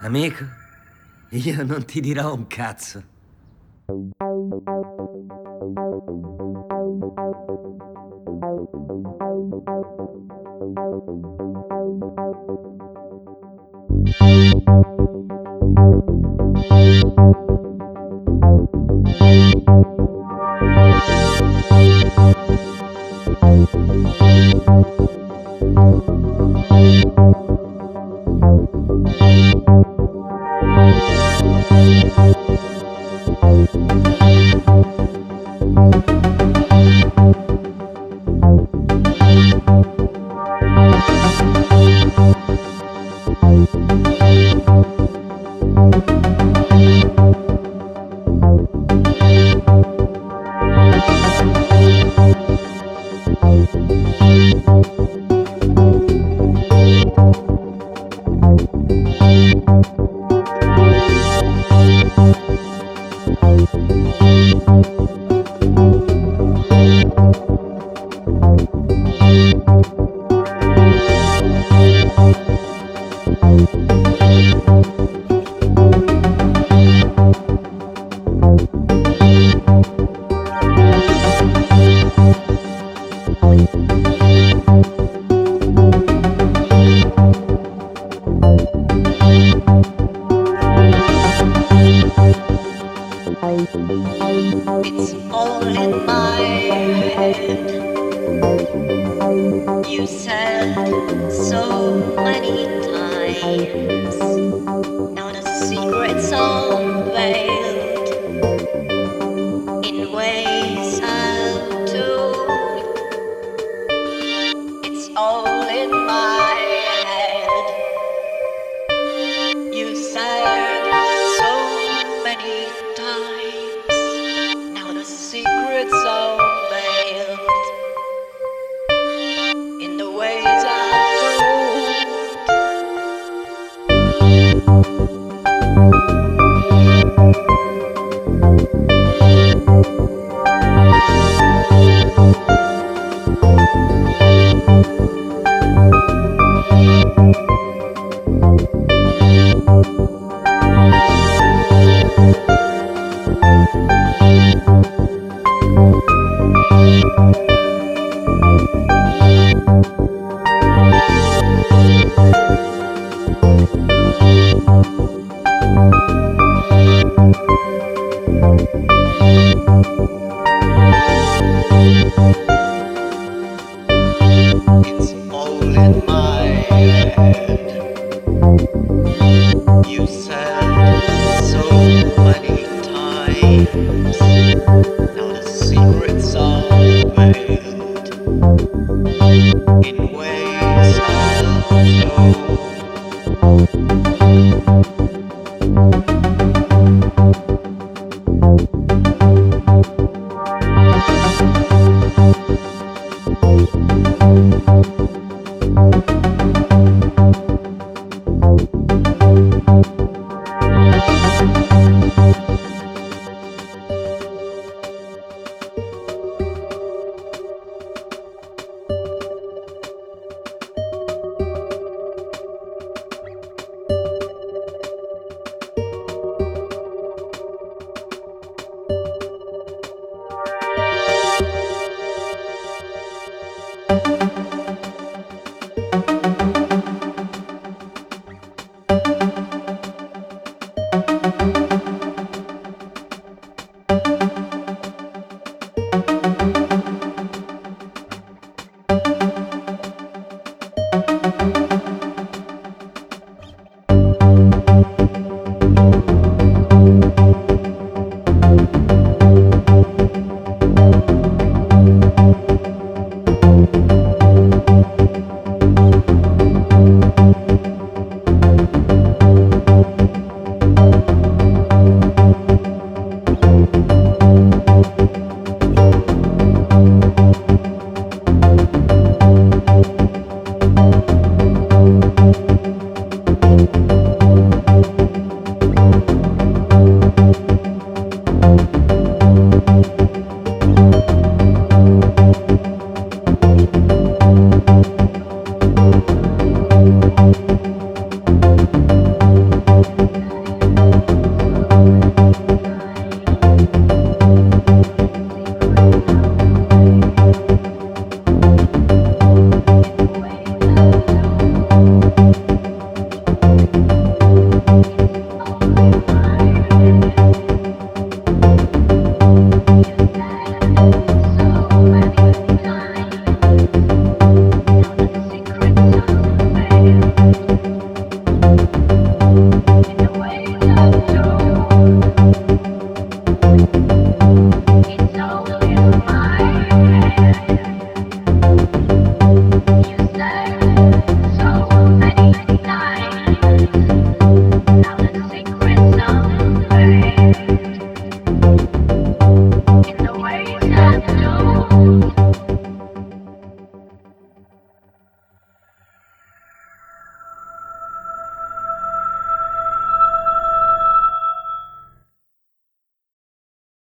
Amico, io non ti dirò un cazzo. You said so many times. Peace.